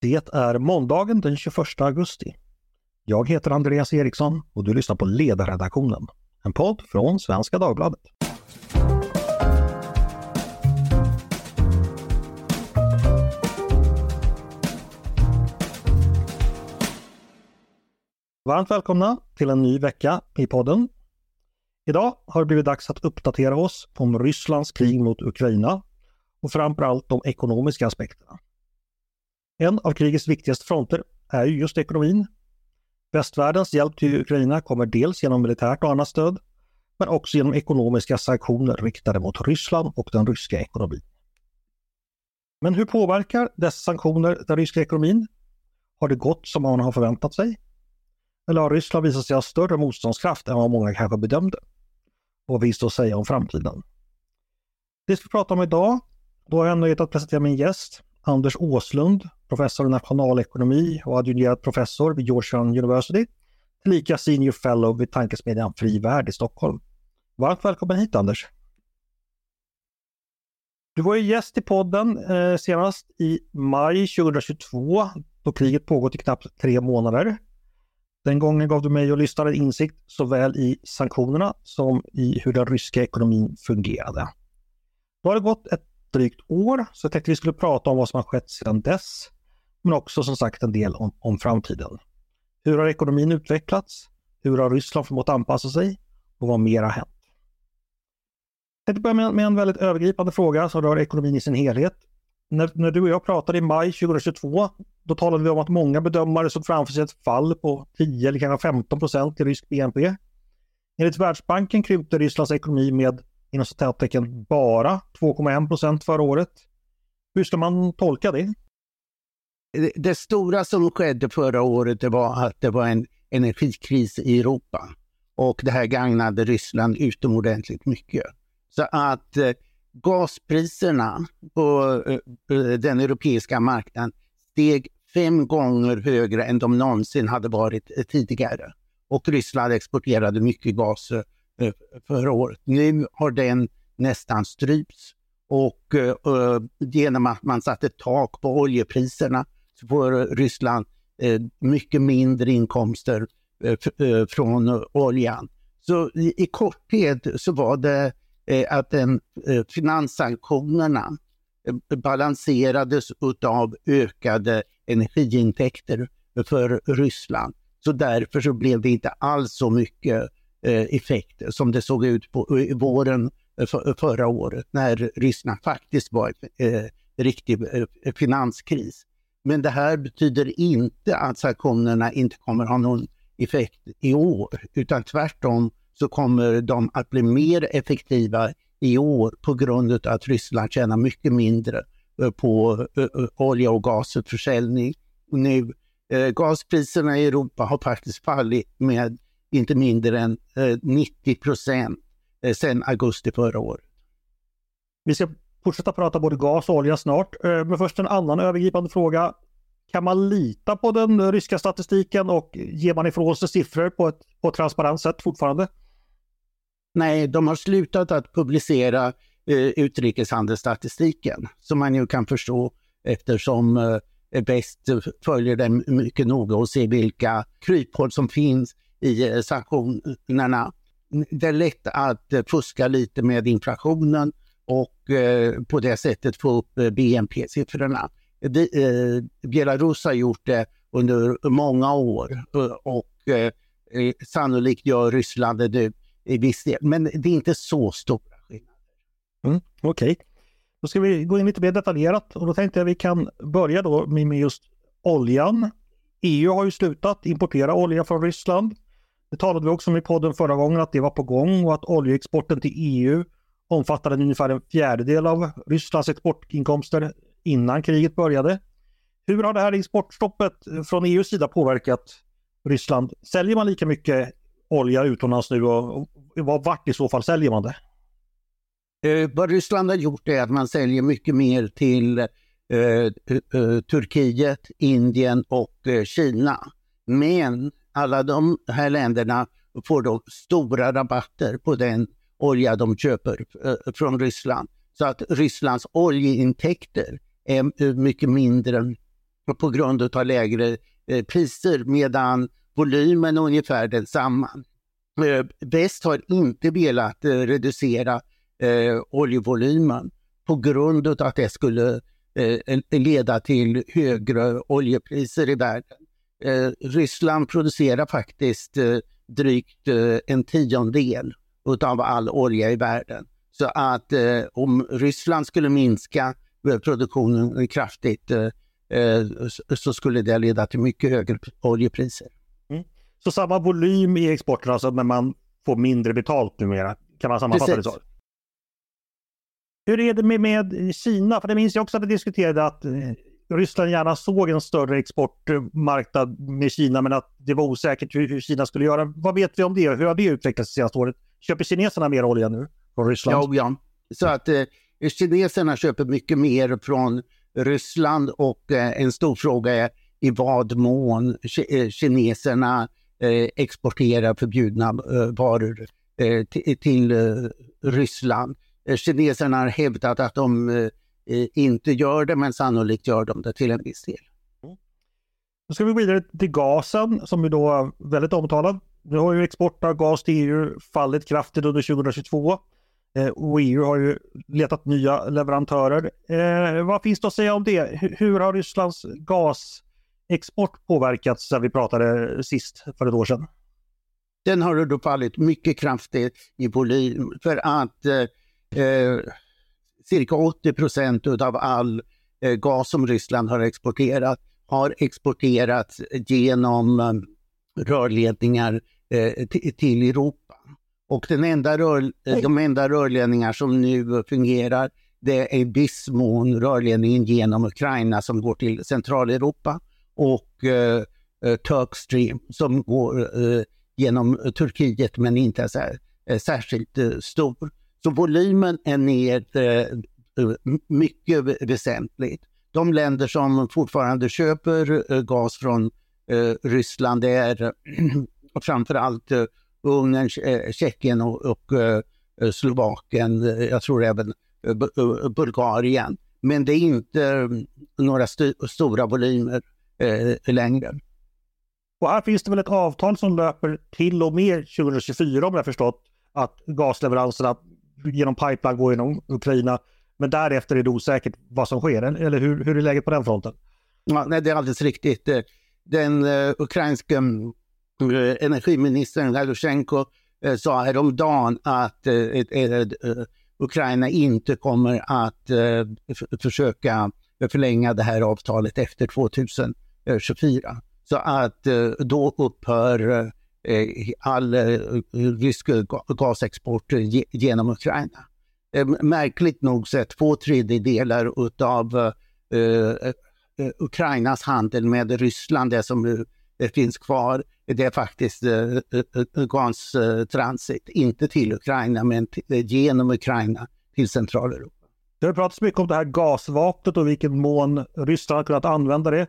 Det är måndagen den 21 augusti. Jag heter Andreas Eriksson och du lyssnar på Ledarredaktionen, en podd från Svenska Dagbladet. Varmt välkomna till en ny vecka i podden. Idag har det blivit dags att uppdatera oss om Rysslands krig mot Ukraina och framförallt de ekonomiska aspekterna. En av krigets viktigaste fronter är ju just ekonomin. Västvärldens hjälp till Ukraina kommer dels genom militärt och annat stöd, men också genom ekonomiska sanktioner riktade mot Ryssland och den ryska ekonomin. Men hur påverkar dessa sanktioner den ryska ekonomin? Har det gått som man har förväntat sig? Eller har Ryssland visat sig ha större motståndskraft än vad många kanske bedömde? Vad finns det att säga om framtiden? Det ska vi prata om idag. Då har jag nöjet att presentera min gäst, Anders Åslund, professor i nationalekonomi och adjungerad professor vid Georgetown University, tillika senior fellow vid tankesmedjan Fri Värld i Stockholm. Varmt välkommen hit Anders! Du var ju gäst i podden eh, senast i maj 2022 då kriget pågått i knappt tre månader. Den gången gav du mig och lyssnaren insikt såväl i sanktionerna som i hur den ryska ekonomin fungerade. Då har det gått ett drygt år så jag tänkte vi skulle prata om vad som har skett sedan dess men också som sagt en del om, om framtiden. Hur har ekonomin utvecklats? Hur har Ryssland förmått anpassa sig? Och vad mer har hänt? Jag tänkte börja med, med en väldigt övergripande fråga som rör ekonomin i sin helhet. När, när, du och jag pratade i maj 2022, då talade vi om att många bedömare såg framför sig ett fall på 10 eller kanske 15 procent i rysk BNP. Enligt Världsbanken krympte Rysslands ekonomi med inom citattecken bara 2,1 procent förra året. Hur ska man tolka det? Eh, det stora som skedde förra året det var att det var en energikris i Europa. Och det här gagnade Ryssland utomordentligt mycket. Så att eh, gaspriserna på eh, eh den europeiska marknaden steg fem gånger högre än de någonsin hade varit eh, tidigare. Och Ryssland exporterade mycket gas eh, eh förra året. Nu har den nästan strypts och eh, genom att man satte tak på oljepriserna så får Ryssland eh, mycket mindre inkomster eh, eh, från oljan. Så i, i korthet så var det att den, finanssanktionerna balanserades av ökade energiintäkter för Ryssland. Så därför så blev det inte alls så mycket effekt som det såg ut på våren förra året när Ryssland faktiskt var i riktig finanskris. Men det här betyder inte att sanktionerna inte kommer ha någon effekt i år, utan tvärtom så kommer de att bli mer effektiva i år på grund av att Ryssland tjänar mycket mindre eh, på eh, eh, olja och gasförsäljning. Nu, gaspriserna i Europa har faktiskt fallit med inte mindre än 90 procent sedan augusti förra året. Vi ska fortsätta prata både gas och olja snart. Eh, men först en annan övergripande fråga. Kan man lita på den ryska statistiken och ger man ifrån sig siffror på ett, på ett transparent sätt fortfarande? Nej, de har slutat att publicera eh, utrikeshandelsstatistiken som man ju kan förstå eftersom eh, Bäst följer den mycket noga och ser vilka kryphål som finns i eh, sanktionerna. Det är lätt att eh, fuska lite med inflationen och eh, på det sättet få upp eh, BNP-siffrorna. Eh, Belarus har gjort det under många år eh, och eh, sannolikt gör Ryssland det nu i viss del. Men det är inte så stora skillnader. Mm, Okej, okay. då ska vi gå in lite mer detaljerat och då tänkte jag att vi kan börja då med just oljan. EU har ju slutat importera olja från Ryssland. Det talade vi också om i podden förra gången att det var på gång och att oljeexporten till EU omfattade ungefär en fjärdedel av Rysslands exportinkomster innan kriget började. Hur har det här exportstoppet från EUs sida påverkat Ryssland? Säljer man lika mycket olja utomlands nu och, och vart i så fall säljer man det? Eh, vad Ryssland har gjort är att man säljer mycket mer till eh, eh, eh Turkiet, Indien och eh, Kina. Men alla de här länderna får då stora rabatter på den olja de köper eh, från Ryssland. Så att Rysslands oljeintäkter är mycket mindre på grund av lägre eh, priser medan volymen är ungefär densamma. Eh, väst har inte velat reducera oljevolymen på grund av att det skulle leda till högre oljepriser i världen. Ryssland producerar faktiskt drygt en tiondel av all olja i världen. Så att om Ryssland skulle minska produktionen kraftigt så skulle det leda till mycket högre oljepriser. Så samma volym i exporten alltså, men man får mindre betalt numera. Kan man sammanfatta Precis. det så? Hur är det med, med Kina? För det minns jag också att vi diskuterade att eh, Ryssland gärna såg en större exportmarknad med Kina men att det var osäkert hur, hur Kina skulle göra. Vad vet vi om det? Hur har det utvecklats det senaste året? Köper kineserna mer olja nu från Ryssland? Ja, ja. så att eh, kineserna köper mycket mer från Ryssland och eh, en stor fråga är i vad mån eh, kineserna Eh, exportera förbjudna eh, varor eh, till Ryssland. Kineserna har hävdat att de inte gör det, men sannolikt gör de det till en viss del. Nu ska vi gå vidare till gasen som är då väldigt omtalad. Nu har ju export av gas till EU fallit kraftigt under 2022 eh, och EU har ju letat nya leverantörer. Eh, vad finns det att säga om det? hur har Rysslands gasexport påverkats sen vi pratade sist för ett år sedan? Den har då fallit mycket kraftigt i volym för att eh, eh cirka 80 procent av all eh, gas som Ryssland har exporterat har exporterats genom rörledningar till Europa. Och den enda rör, de enda rörledningar som nu fungerar det är i viss mån rörledningen genom Ukraina som går till Centraleuropa och eh, eh, Turkstream som går eh, genom Turkiet men inte är eh, särskilt eh, stor. Så volymen är ner eh, mycket väsentligt. De länder som fortfarande köper gas från Ryssland det är framförallt Ungern, Tjeckien och, och Slovakien, jag tror även Bulgarien. Men det är inte några st stora volymer eh, längre. Och här finns det väl ett avtal som löper till och med 2024 om jag förstått att gasleveranserna genom pipeline går genom Ukraina. Men därefter är det osäkert vad som sker, eller hur, hur är läget på den fronten? Ja, nej, det är alldeles riktigt. Den uh, ukrainska uh, Eh, energiministern Galusjenko eh, sa häromdagen att eh, Ukraina inte kommer att försöka förlänga det här avtalet efter 2024. Så att då upphör all rysk gasexport genom Ukraina. Märkligt nog så är två tredjedelar av Ukrainas handel med Ryssland, det som finns kvar, det är faktiskt gastransit. Inte till Ukraina, men genom Ukraina till Centraleuropa. Det har pratats mycket om det här gasvapnet och vilken mån Ryssland har kunnat använda det.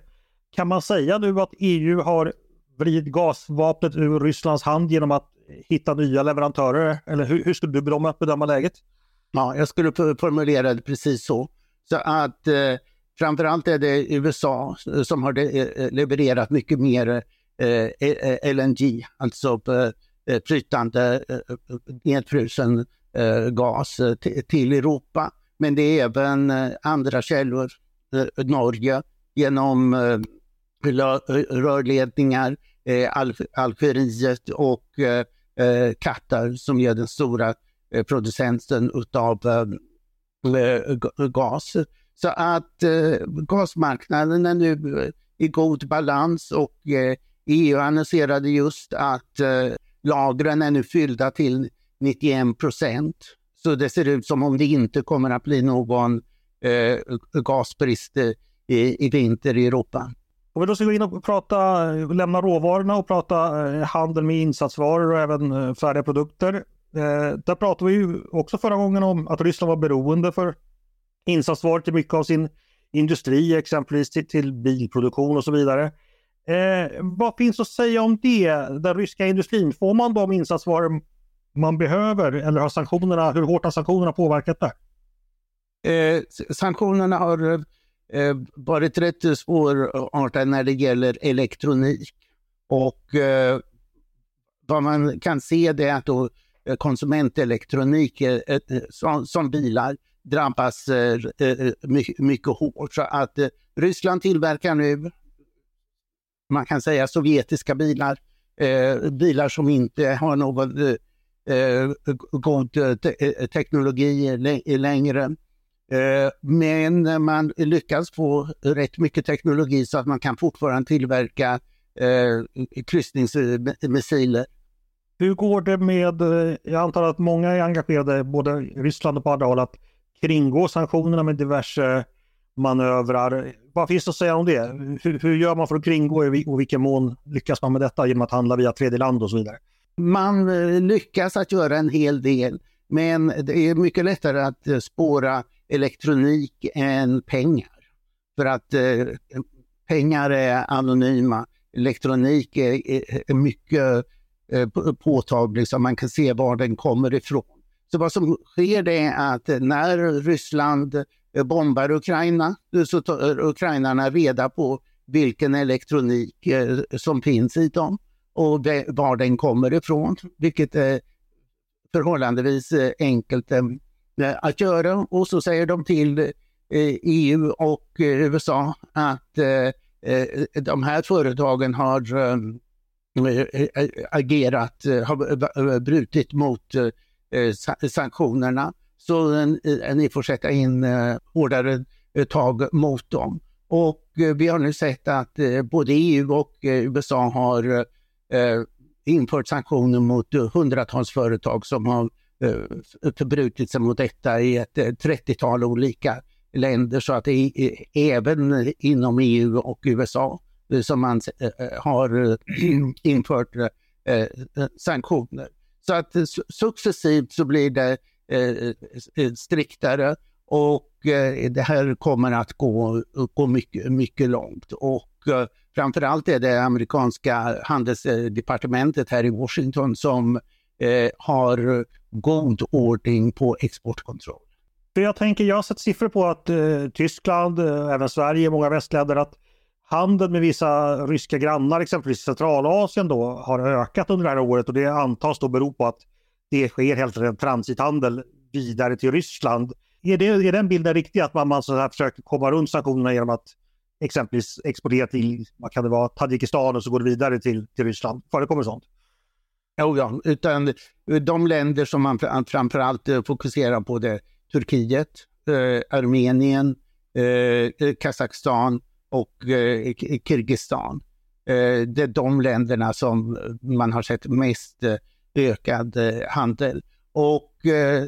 Kan man säga nu att EU har vridit gasvapnet ur Rysslands hand genom att hitta nya leverantörer? Eller hur, hur skulle du bedöma, bedöma läget? Ja, jag skulle formulera det precis så. Så att eh, framförallt är det USA som har eh, levererat mycket mer eh, LNG, alltså eh, eh flytande eh, eh, nedfrusen gas till Europa. Men det är även andra källor, Norge genom rörledningar, Algeriet och Qatar som är den stora producenten utav gas. Så att gasmarknaden är nu i god balans och EU annonserade just att eh, lagren är nu fyllda till 91 procent. Så det ser ut som om det inte kommer att bli någon eh, gasbrist eh, i, i vinter i Europa. Om vi då ska gå in och prata, lämna råvarorna och prata eh, handel med insatsvaror och även eh, färdiga produkter. Eh, där pratade vi ju också förra gången om att Ryssland var beroende för insatsvaror till mycket av sin industri, exempelvis till, till bilproduktion och så vidare. Eh, vad finns att säga om det? Den ryska industrin, får man de insatsvaror man behöver eller har sanktionerna, hur hårt har sanktionerna påverkat det? Eh, sanktionerna har eh, varit rätt svårartade när det gäller elektronik. Och eh, vad man kan se det är att då eh, konsumentelektronik eh, eh, som, som bilar drabbas mycket, mycket hårt. Så att Ryssland tillverkar nu, man kan säga sovjetiska bilar, eh, bilar som inte har någon eh, eh, god teknologi längre. Eh, men man lyckas få rätt mycket teknologi så att man kan fortfarande tillverka eh, kryssningsmissiler. Hur går det med, jag antar att många är engagerade, både Ryssland och på andra håll, att kringgå sanktionerna med diverse manövrar. Vad finns det att säga om det? Hur, hur gör man för att kringgå och i vilken mån lyckas man med detta genom att handla via tredje land och så vidare? Man eh, lyckas att göra en hel del, men det är mycket lättare att eh, spåra elektronik än pengar. För att eh, pengar är anonyma. Elektronik är, är, mycket eh, påtaglig så man kan se var den kommer ifrån. Så vad som sker det är att när Ryssland eh, Eh, bombar Ukraina så tar eh, ukrainarna reda på vilken elektronik eh, som finns i dem och var den kommer ifrån, vilket är förhållandevis enkelt att göra och så säger de till EU och USA att de här företagen har agerat, har brutit mot sanktionerna. Så ni får sätta in eh, hårdare eh, tag mot dem. Och eh, vi har nu sett att både EU och USA har infört sanktioner mot hundratals företag som har Eh, förbrutit sig mot detta i ett 30-tal olika länder så att det är även inom EU och USA eh, som man har infört sanktioner. Så att successivt så blir det Eh, eh, striktare och eh, det här kommer att gå, gå mycket, mycket långt. Och framförallt är det amerikanska handelsdepartementet här i Washington som har god ordning på exportkontroll. För jag tänker, jag har sett siffror på att eh, Tyskland, eh, även Sverige, många västländer, att handeln med vissa ryska grannar, exempelvis Centralasien då, har ökat under det här året och det antas då bero på att det sker helt enkelt transithandel vidare till Ryssland. Är, det, är den bilden riktig att man, man så här försöker komma runt sanktionerna genom att exempelvis exportera till, vad kan det vara, Tadzjikistan och så går det vidare till, till Ryssland? Förekommer sånt? Jo, ja, utan eh, de länder som man framförallt eh, fokuserar på det är Turkiet, eh, Armenien, eh, eh Kazakstan och eh, Kirgizistan. Eh, det är de länderna som man har sett mest eh, ökad eh, handel. Och eh,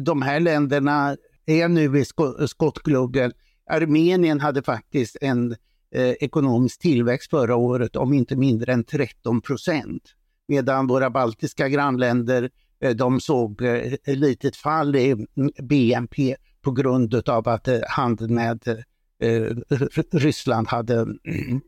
de här länderna är nu i skottgluggen. Armenien hade faktiskt en eh, ekonomisk tillväxt förra året om inte mindre än 13 procent medan våra baltiska grannländer eh, de såg eh, ett litet fall i mm, BNP på grund av att eh, handeln med Ryssland hade mm,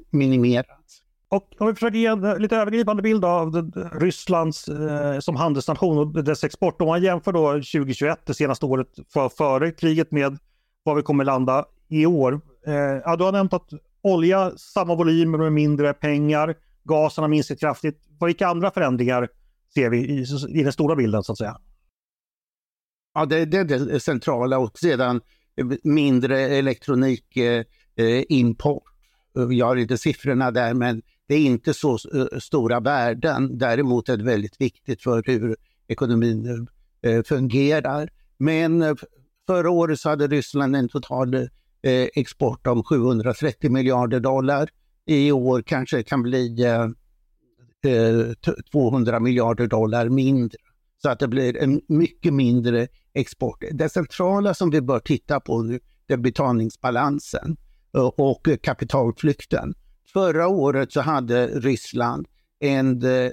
minimerats. Och om vi försöker ge en eh, lite övergripande bild av eh, Rysslands eh, som handelsnation och dess export. Om man jämför då 2021, det senaste året för, före kriget med var vi kommer landa i år. Eh, ja, du har nämnt att olja, samma volym med mindre pengar gasen har minskat kraftigt. Vilka andra förändringar ser vi i, i den stora bilden så att säga? Ja, det, det är det centrala och sedan mindre elektronikimport. Eh, eh Eh, jag har inte siffrorna där, men det är inte så eh, stora värden. Däremot är det väldigt viktigt för hur ekonomin eh, fungerar. Men förra året så hade Ryssland en total export om 730 miljarder dollar i år kanske det kan bli 200 miljarder dollar mindre. Så att det blir en mycket mindre export. Det centrala som vi bör titta på nu är betalningsbalansen Eh, och kapitalflykten. Förra året så hade Ryssland en eh,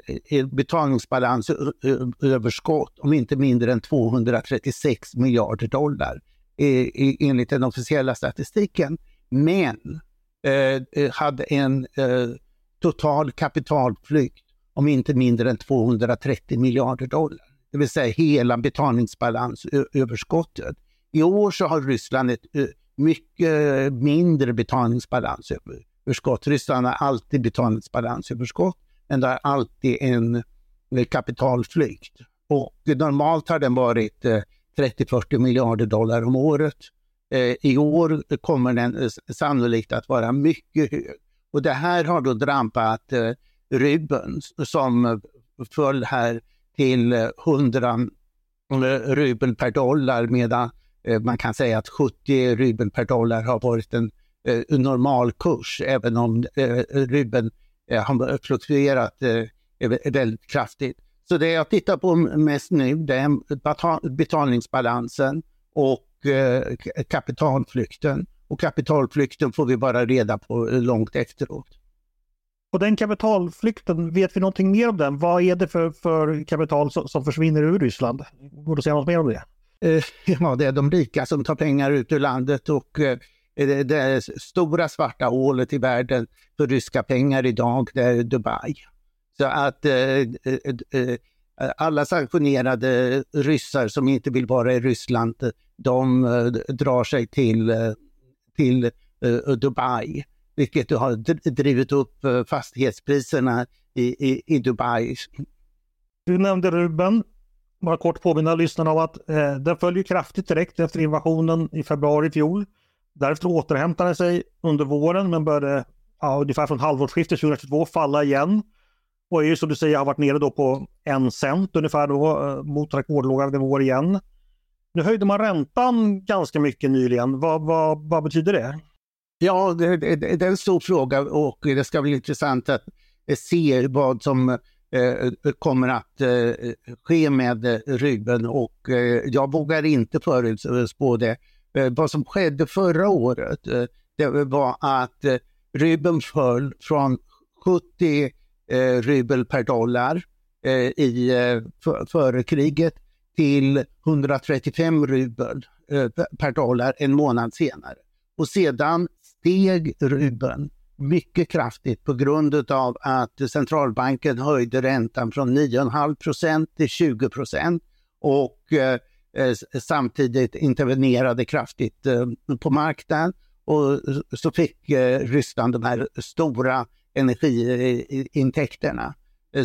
betalningsbalansöverskott om inte mindre än 236 miljarder dollar enligt den officiella statistiken. Men eh, eh, hade en eh, total kapitalflykt om inte mindre än 230 miljarder dollar. Det vill säga hela betalningsbalansöverskottet. I år så har Ryssland ett mycket mindre betalningsbalansöverskott. Ryssland har alltid betalningsbalansöverskott, men det har alltid en eh, kapitalflykt. Och normalt har den varit eh, 30-40 miljarder dollar om året. Eh, I år kommer den sannolikt att vara mycket hög. Och det här har då drabbat rubeln som föll här till 100 rubel per dollar medan Eh, man kan säga att 70 rubel per dollar har varit en eh, normal kurs, även om eh, rubeln har fluktuerat väldigt kraftigt. Så det jag tittar på mest nu det är betalningsbalansen och kapitalflykten. Och kapitalflykten får vi bara reda på långt efteråt. Och den kapitalflykten, vet vi någonting mer om den? Vad är det för, för kapital som, som försvinner ur Ryssland? Går det att säga något mer om det? Eh, ja, det är de rika som tar pengar ut ur landet och eh, det, stora svarta hålet i världen för ryska pengar idag, det är Dubai. Så att eh, eh, eh alla sanktionerade ryssar som inte vill vara i Ryssland, de eh, drar sig till, till Dubai, vilket har drivit upp fastighetspriserna i, i, i Dubai. Du nämnde Ruben bara kort påminna lyssnarna om att eh, den följer kraftigt direkt efter invasionen i februari i fjol. Därefter återhämtade den sig under våren men började ja, ungefär från halvårsskiftet 2022 falla igen. Och är ju som du säger har varit nere då på en cent ungefär då eh, mot rekordlåga nivåer igen. Nu höjde man räntan ganska mycket nyligen. Vad, vad, vad betyder det? Ja, det, det, det, är en stor fråga och det ska bli intressant att se vad som Eh, kommer att eh, ske med eh, rubeln och jag vågar inte förutspå det. Vad som skedde förra året det var att rubeln föll från 70 rubel per dollar i, före kriget till 135 rubel per dollar en månad senare. Och sedan steg rubeln mycket kraftigt på grund av att centralbanken höjde räntan från 9,5 procent till 20 procent och eh, samtidigt intervenerade kraftigt eh, på marknaden. Och så fick eh, Ryssland de här stora energiintäkterna.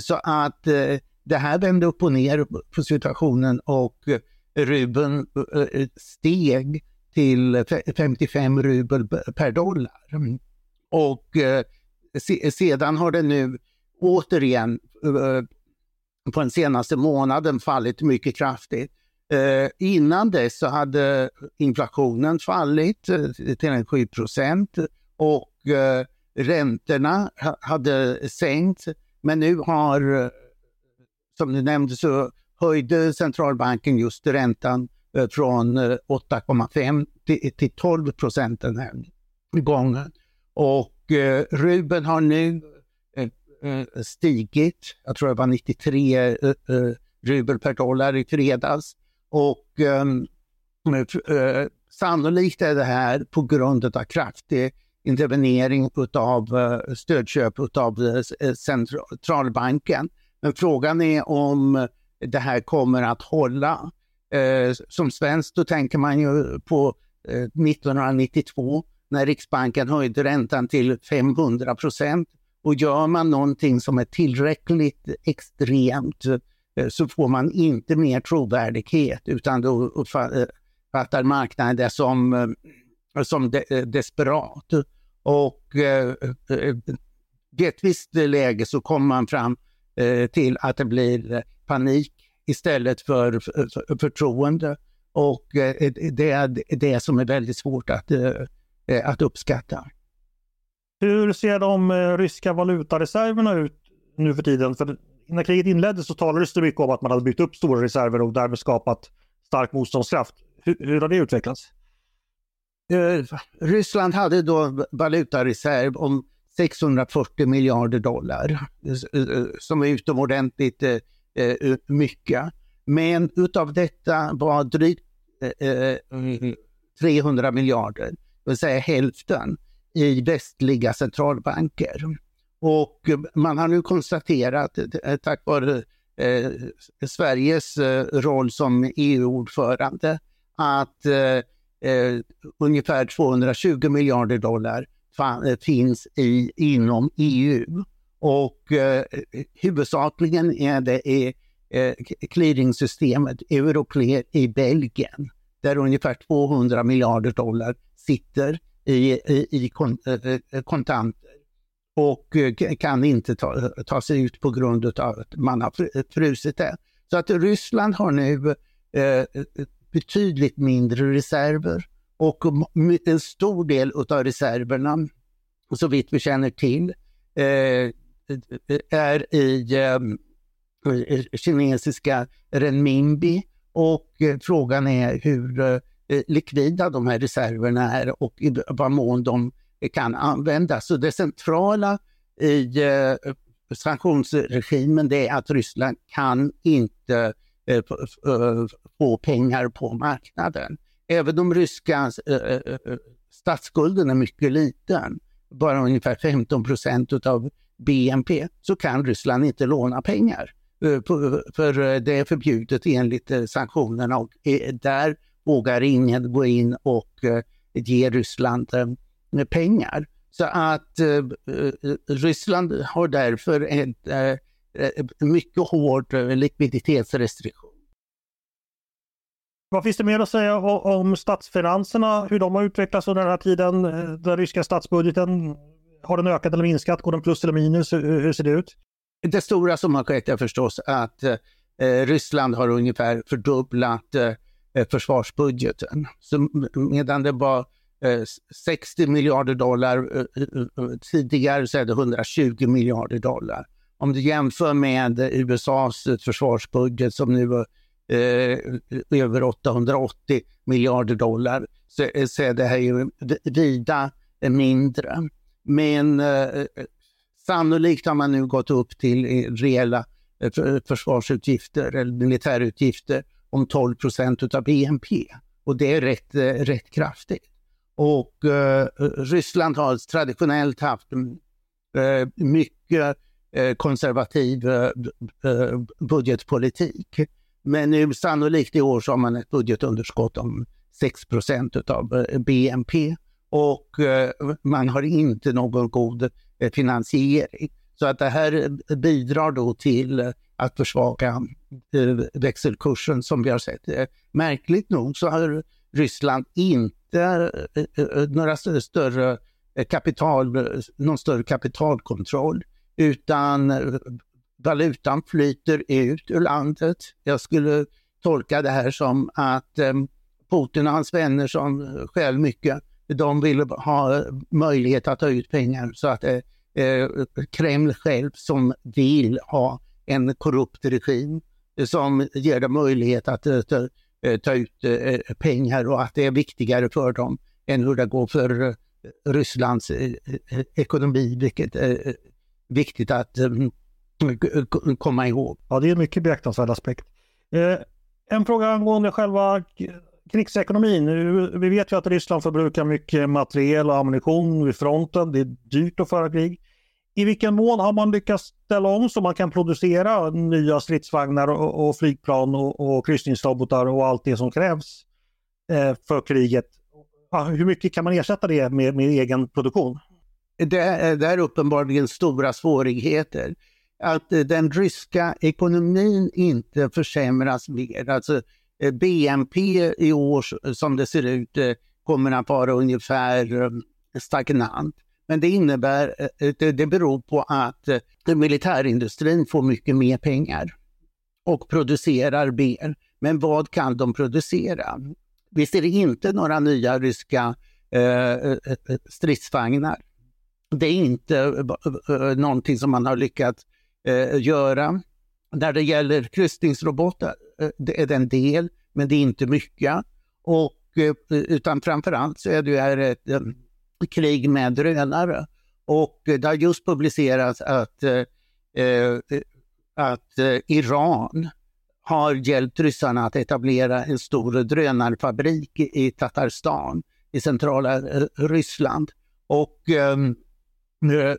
Så att eh, det här vände upp och ner på situationen och rubeln eh, steg till 55 rubel per dollar. Och eh, se, sedan har det nu återigen eh, på den senaste månaden fallit mycket kraftigt. Eh, innan dess så hade inflationen fallit eh, till en 7 procent och eh, räntorna hade sänkts. Men nu har, eh, som du nämnde, så höjde centralbanken just räntan eh, från eh, 8,5 till, till 12 procent den här gången. Och eh, rubeln har nu eh, eh stigit. Jag tror det var 93 eh, eh, rubel per dollar i fredags. Och ehm, eh, sannolikt är det här på grund av kraftig intervenering av eh, stödköp av centralbanken. Men frågan är om det här kommer att hålla. som svensk då tänker man ju på 1992 när Riksbanken höjde räntan till 500 procent. Och gör man någonting som är tillräckligt extremt eh, så får man inte mer trovärdighet utan då eh, uppfattar marknaden det som, eh, som de, desperat. Och i ett visst läge så kommer man fram till att det blir panik istället för, förtroende. Och det är det som är väldigt svårt att Eh, att uppskatta. Hur ser de eh, ryska valutareserverna ut nu för tiden? För när kriget inleddes så talades det mycket om att man hade byggt upp stora reserver och därmed skapat stark motståndskraft. Hur, hur har det utvecklats? Eh, Ryssland hade då valutareserv om 640 miljarder dollar, som är utomordentligt mycket. Men utav detta var drygt eh, 300 miljarder det vill säga hälften, i västliga centralbanker. Och man har nu konstaterat, eh, tack vare eh, Sveriges eh, roll som EU-ordförande, att eh, eh, ungefär 220 miljarder dollar eh, finns i, inom EU. Och eh, huvudsakligen är det i eh, clearingsystemet Euroclear i Belgien där ungefär 200 miljarder dollar sitter i, i, i eh, eh, kontanter och eh, kan inte ta, ta sig ut på grund av att man har frusit det. Så att Ryssland har nu eh, betydligt mindre reserver och en stor del av reserverna, så vitt vi känner till, eh, är i eh, kinesiska renminbi och eh, frågan är hur eh, eh, likvida de här reserverna är och i vad mån de kan användas. Så det centrala i sanktionsregimen det är att Ryssland kan inte få pengar på marknaden. Även om ryska statsskulden är mycket liten, bara ungefär 15 procent av BNP, så kan Ryssland inte låna pengar. Eh, för eh, det är förbjudet enligt eh, sanktionerna och där vågar ingen gå in och ge Ryssland pengar. Så att Ryssland har därför en mycket hård likviditetsrestriktion. Vad finns det mer att säga om statsfinanserna, hur de har utvecklats under den här tiden? Den ryska statsbudgeten, har den ökat eller minskat? Går den plus eller minus? Hur ser det ut? Det stora som har skett är förstås att eh, Ryssland har ungefär fördubblat eh, försvarsbudgeten. Så medan det var eh, 60 miljarder dollar. Eh, eh, tidigare så är det 120 miljarder dollar. Om du jämför med USAs försvarsbudget som nu är över 880 miljarder dollar så, är det här ju vida mindre. Men eh, sannolikt har man nu gått upp till eh, reella eh, eh, försvarsutgifter eller militärutgifter om 12 procent av BNP. Och det är rätt, rätt kraftigt. Och eh, Ryssland har traditionellt haft mm, eh, mycket eh, konservativ eh, budgetpolitik. Men nu sannolikt i år så har man ett budgetunderskott om 6 procent av eh, BNP och eh, man har inte någon god eh, finansiering. Så att det här eh, bidrar då till att försvaga växelkursen som vi har sett. Märkligt nog så har Ryssland inte några större kapital, någon större kapitalkontroll utan valutan flyter ut ur landet. Jag skulle tolka det här som att Putin och hans vänner som skäl mycket, de vill ha möjlighet att ta ut pengar så att eh, eh, Kreml själv som vill ha en korrupt regim som ger dem möjlighet att eh, ta, eh, ta ut pengar och att det är viktigare för dem än hur det går för Rysslands ekonomi, vilket är viktigt att komma ihåg. Ja, det är en mycket beaktansvärd aspekt. En fråga angående själva krigsekonomin. Vi vet ju att Ryssland förbrukar mycket materiel och ammunition vid fronten. Det är dyrt att föra krig. I vilken mån har man lyckats ställa om så man kan producera nya stridsvagnar och, och flygplan och, och kryssningsrobotar och allt det som krävs eh, för kriget? Hur mycket kan man ersätta det med, med egen produktion? Det är, det är uppenbarligen stora svårigheter. Att eh, den ryska ekonomin inte försämras mer. Alltså Eh, BNP i år eh, som det ser ut eh, kommer att vara ungefär stagnant. Men det innebär, det beror på att militärindustrin får mycket mer pengar och producerar mer. Men vad kan de producera? Vi ser inte några nya ryska eh, stridsvagnar. Det är inte någonting som man har lyckats göra. När det gäller kryssningsrobotar, Eh, det är en del, men det är inte mycket. Och, eh, utan framförallt så är det här ett eh, krig med drönare. Och det har just publicerats att, eh, att Iran har hjälpt ryssarna att etablera en stor drönarfabrik i Tatarstan i centrala Ryssland. Och ehm, eh,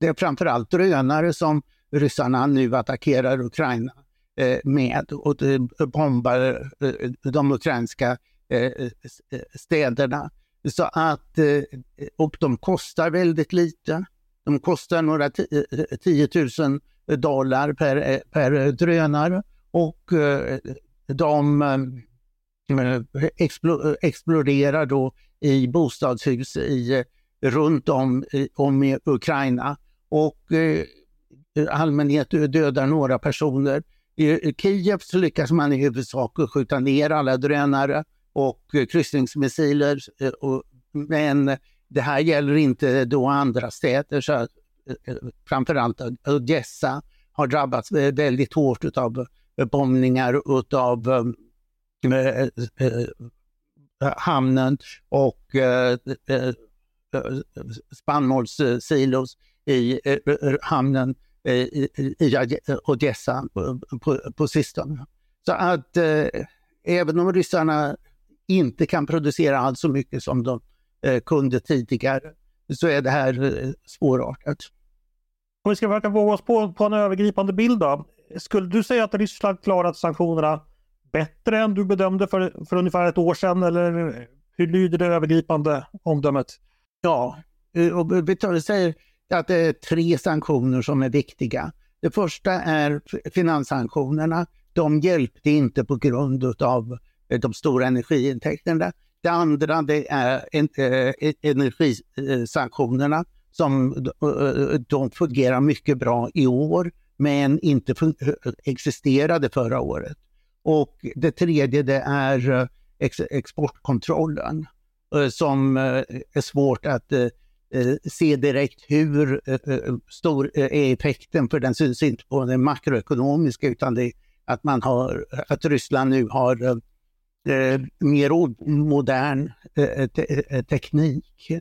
det är framförallt drönare som ryssarna nu attackerar Ukraina Eh, med och bombar eh, de ukrainska eh, städerna. Så att, och de kostar väldigt lite. De kostar några 10 000 dollar per, per drönare och de exploderar då i bostadshus i, runt om, om i Ukraina. Och allmänhet dödar några personer. I Kiev så lyckas man i huvudsak skjuta ner alla drönare och kryssningsmissiler. Eh, men det här gäller inte då andra städer. Så eh, eh, framförallt Odessa har drabbats väldigt hårt av bombningar av hamnen och spannmålssilos i hamnen i, i Odessa på, på, på sistone. Så att eh, även om ryssarna inte kan producera alls så mycket som de eh, kunde tidigare så är det här eh, svårartat. Om vi ska försöka våga oss på, på en övergripande bild då. Skulle du säga att Ryssland klarat sanktionerna bättre än du bedömde för, för ungefär ett år sedan eller hur lyder det övergripande omdömet? Ja, och vi säger att det är tre sanktioner som är viktiga. Det första är finanssanktionerna. De hjälpte inte på grund av eh, de stora energiintäkterna. Det andra det är eh, e-, energisanktionerna som eh, de fungerar mycket bra i år men inte existerade förra året. Och det tredje det är ex exportkontrollen som är svårt att Eh, se direkt hur eh, eh, stor är effekten för den syns inte på den makroekonomiska utan det är att man har att Ryssland nu har mer modern teknik.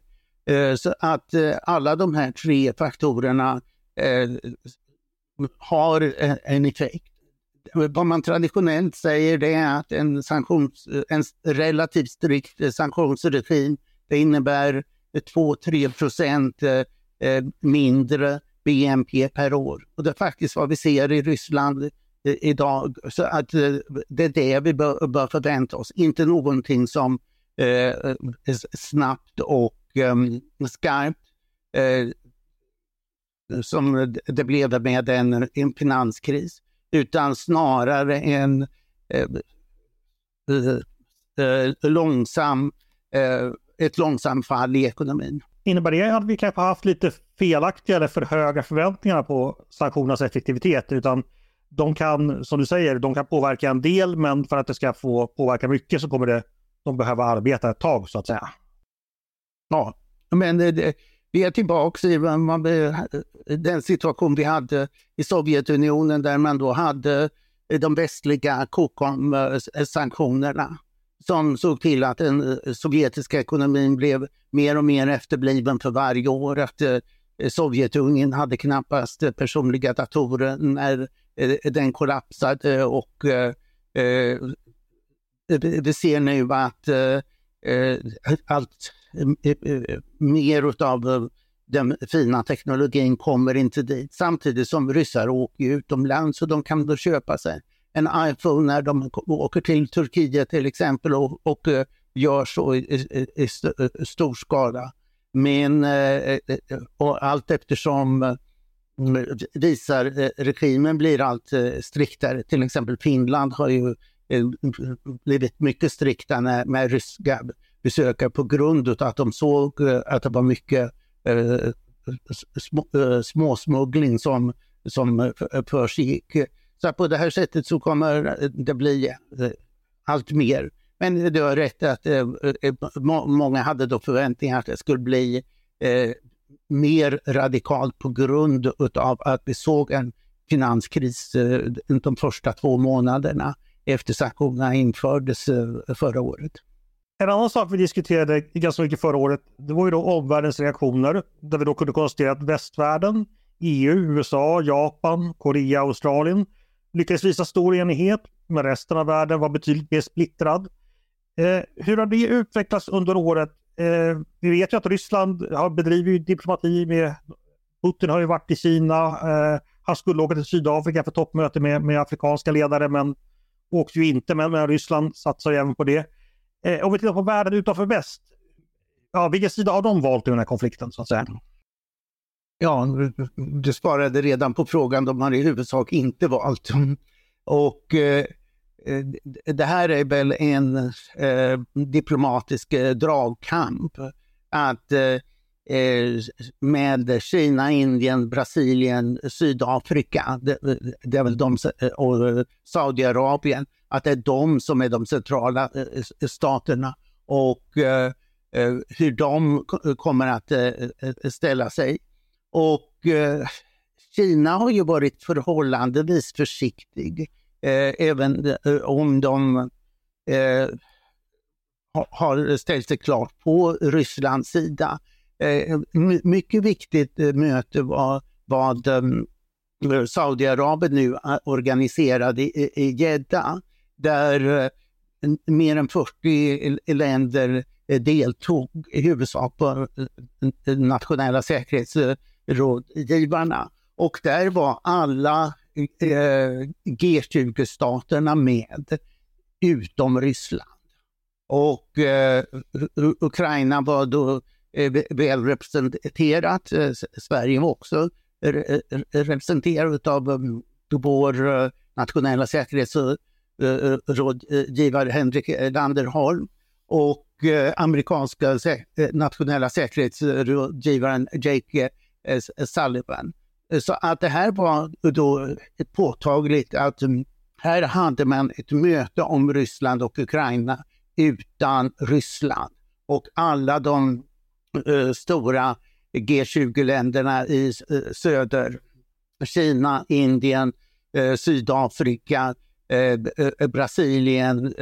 Så att alla de här tre faktorerna har en effekt. Vad man traditionellt säger det är att en, sanktions, en relativt strikt sanktionsregim det innebär 2-3 procent eh, eh, mindre BNP per år. Och det är faktiskt vad vi ser i Ryssland eh, idag. Så att det är det vi bör, bör förvänta oss, inte någonting som eh, snabbt och ehm, skarpt eh, som det blev med en, en finanskris, utan snarare en eh, eh, långsam ett långsamt fall i ekonomin. Innebär det att vi kanske haft lite felaktiga eller för höga förväntningar på sanktionernas effektivitet? Utan de kan, som du säger, de kan påverka en del men för att det ska få påverka mycket så kommer det, de behöva arbeta ett tag så att säga. Ja, men det, vi är tillbaka i man, den situation vi hade i Sovjetunionen där man då hade de västliga COCOM-sanktionerna som såg till att den eh, sovjetiska ekonomin blev mer och mer efterbliven för varje år. Att eh, Sovjetungen hade knappast eh, personliga datorer när den kollapsade och vi ser nu att allt mer av den fina teknologin kommer inte dit. Samtidigt som ryssar åker utomlands och de kan då köpa sig en iPhone när de åker till Turkiet till exempel och, och eh, gör så i, i, i eh, stor skala. Men eh, och allt eftersom visar regimen blir allt striktare. Till exempel Finland har ju blivit mycket strikta med, med ryska besökare på grund av att de såg att det var mycket småsmuggling som, som försiggick. Så på det här sättet så kommer det bli eh, allt mer. Men du har rätt att eh, eh, många hade då förväntningar att det skulle bli mer radikalt på grund av att vi såg en finanskris de första två månaderna efter sanktionerna infördes förra året. En annan sak vi diskuterade ganska mycket förra året, det var ju då omvärldens reaktioner. Där vi då kunde konstatera att västvärlden, EU, USA, Japan, Korea, Australien lyckades visa stor enighet, men resten av världen var betydligt mer splittrad. Eh, hur har det utvecklats under året? Eh, vi vet ju att Ryssland har bedrivit diplomati med Putin har ju varit i Kina. Eh, han skulle åka till Sydafrika för toppmöte med, med afrikanska ledare men åkte ju inte Men, Men Ryssland satsar ju även på det. Eh, om vi tittar på världen utanför väst, ja, vilken sida har de valt i den här konflikten så att säga? Ja, du svarade redan på frågan, de har i huvudsak inte valt. Och eh, det här är väl en eh, diplomatisk eh, dragkamp. Att eh, eh, med Kina, Indien, Brasilien, Sydafrika det, det är väl de, och Saudiarabien, att det är de som är de centrala eh, staterna. Och eh, hur de kommer att ställa sig. Och eh, Kina har ju varit förhållandevis försiktig, eh, även eh, om de eh, har ställt sig klart på Rysslands sida. Eh, mycket viktigt eh, möte var vad eh, Saudiarabien nu organiserade i Jeddah, där eh, mer än 40 länder eh, deltog, i huvudsak på nationella säkerhets rådgivarna. Och där var alla eh, G20-staterna med, utom Ryssland. Och eh, Ukraina var då eh, väl representerat. Eh, Sverige var också re representerat av um, eh, vår eh, nationella säkerhetsrådgivare eh, Henrik Landerholm och amerikanska sä nationella säkerhetsrådgivaren Jake Eh, Eh, eh, Sullivan. Eh, så att det här var då påtagligt att mm, här hade man ett möte om Ryssland och Ukraina utan Ryssland. Och alla de uh, stora G20-länderna i uh, söder, Kina, Indien, uh, Sydafrika, Brasilien,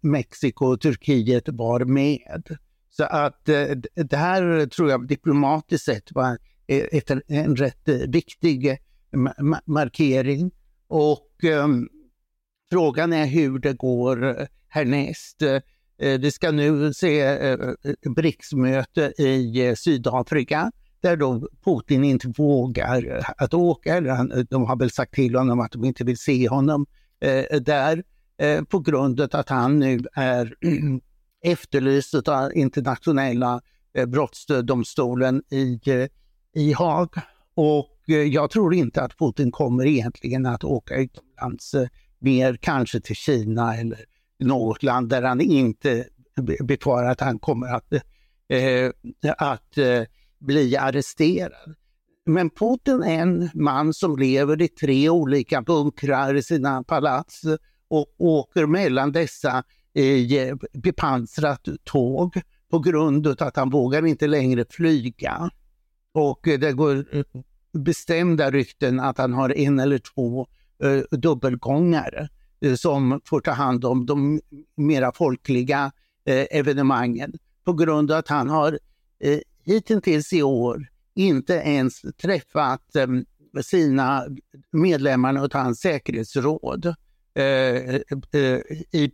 Mexiko, och Turkiet var med. Så att det här tror jag diplomatiskt sett var Eh, efter en rätt eh, viktig eh, markering. Och um, frågan är hur det går härnäst. Det ska nu se BRICS-möte i Sydafrika där då Putin inte vågar att åka. Eller de har väl sagt till honom att de inte vill se honom där på grund av att han nu är efterlyst av internationella brottsdomstolen i i Haag. Och eh, jag tror inte att Putin kommer egentligen att åka utomlands eh, mer, kanske till Kina eller något land där han inte befarar att han kommer att, eh, eh, att eh, bli arresterad. Men Putin är en man som lever i tre olika bunkrar i sina palats och åker mellan dessa i bepansrat tåg på grund av att han vågar inte längre flyga. Och det går eh, bestämda rykten att han har en eller två eh, dubbelgångare eh, som får ta hand om de mera folkliga eh, evenemangen på grund av att han har eh, hittills i år inte ens träffat eh, sina medlemmar av hans säkerhetsråd eh, eh i,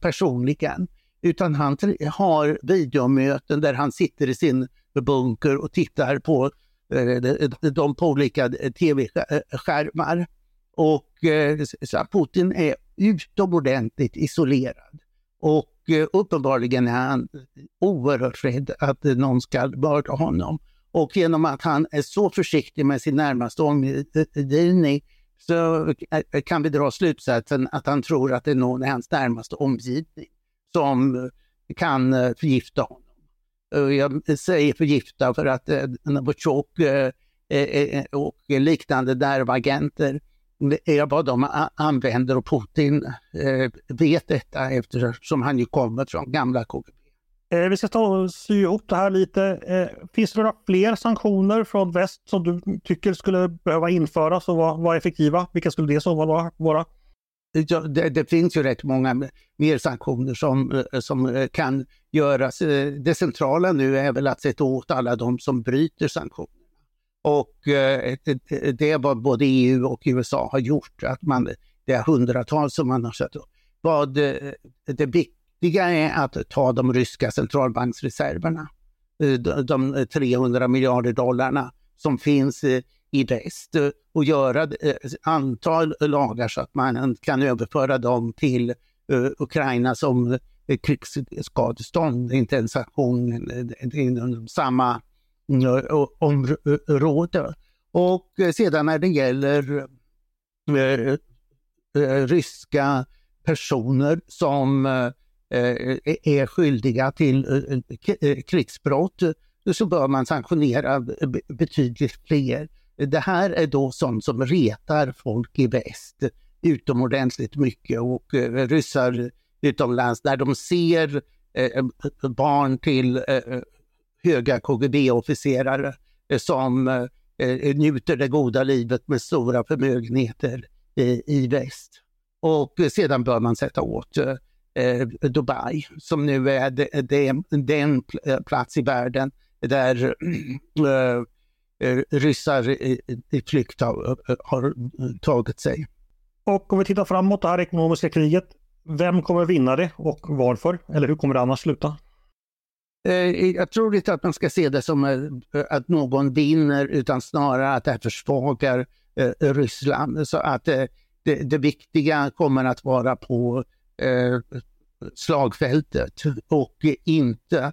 personligen. Utan han har videomöten där han sitter i sin bunker och tittar på eh, de dem på olika eh, tv-skärmar. Och eh, så Putin är utomordentligt isolerad. Och uppenbarligen är han oerhört rädd att någon ska mörda honom. Och genom att han är så försiktig med sin närmaste omgivning så kan vi dra slutsatsen att han tror att det är någon i hans närmaste omgivning som kan förgifta honom. Jag säger förgifta för att eh, Novichok eh, eh, eh, och liknande nervagenter är vad de använder och Putin vet detta eftersom han ju kommer från gamla KGB. Vi ska ta och sy ihop det här lite. Finns det några fler sanktioner från väst som du tycker skulle behöva införas och vara effektiva? Vilka skulle det så vara? Det, det, finns ju rätt många mer sanktioner som, eh, som eh, kan göras. Eh, det centrala nu är väl att sätta åt alla de som bryter sanktionerna. Och det är vad både EU och USA har gjort. Att man, det är hundratals som man har satt upp. Vad, det viktiga är att ta de ryska centralbanksreserverna, de 300 miljarder dollarna som finns i väst och göra eh, ett antal lagar så att man kan överföra dem till eh, Ukraina som eh, krigsskadestånd, det är inte en sanktion inom samma område. Och sedan när det gäller ryska personer som är skyldiga till krigsbrott så bör man sanktionera betydligt fler. Det här är då sånt som retar folk i väst utomordentligt mycket och eh, ryssar utomlands när de ser eh, eh, barn till eh, eh höga KGB-officerare eh, som njuter det goda livet med stora förmögenheter i väst. Och sedan bör man sätta åt Dubai som nu är den plats i världen där ryssar i flykt har, har tagit sig. Och om vi tittar framåt det här ekonomiska kriget, vem kommer vinna det och varför? Eller hur kommer det annars sluta? Eh, jag tror inte att man ska se det som eh, att någon vinner utan snarare att det försvagar eh, Ryssland. Så att det, det viktiga kommer att vara på slagfältet och inte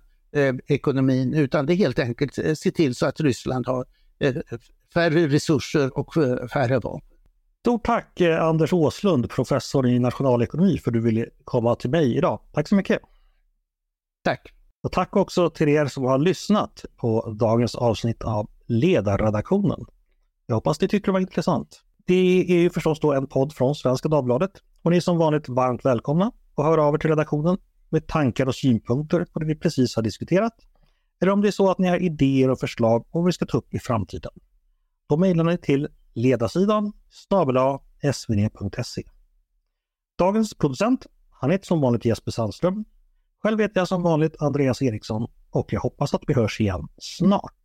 ekonomin utan det är helt enkelt se till så att Ryssland har färre resurser och färre vapen. Stort tack eh, Anders Åslund, professor i nationalekonomi, för att du ville komma till mig idag. Tack så mycket! Tack! Och tack också till er som har lyssnat på dagens avsnitt av Ledarredaktionen. Jag hoppas ni tyckte det var intressant. Det är ju förstås då en podd från Svenska Dagbladet och ni är som vanligt varmt välkomna att höra av er till redaktionen med tankar och synpunkter på det vi precis har diskuterat. Eller om det är så att ni har idéer och förslag om vad vi ska ta upp i framtiden. Då mejlar ni till ledarsidan snabel svd.se. Dagens producent, han heter som vanligt Jesper Sandström. Själv heter jag som vanligt Andreas Eriksson och jag hoppas att vi hörs igen snart.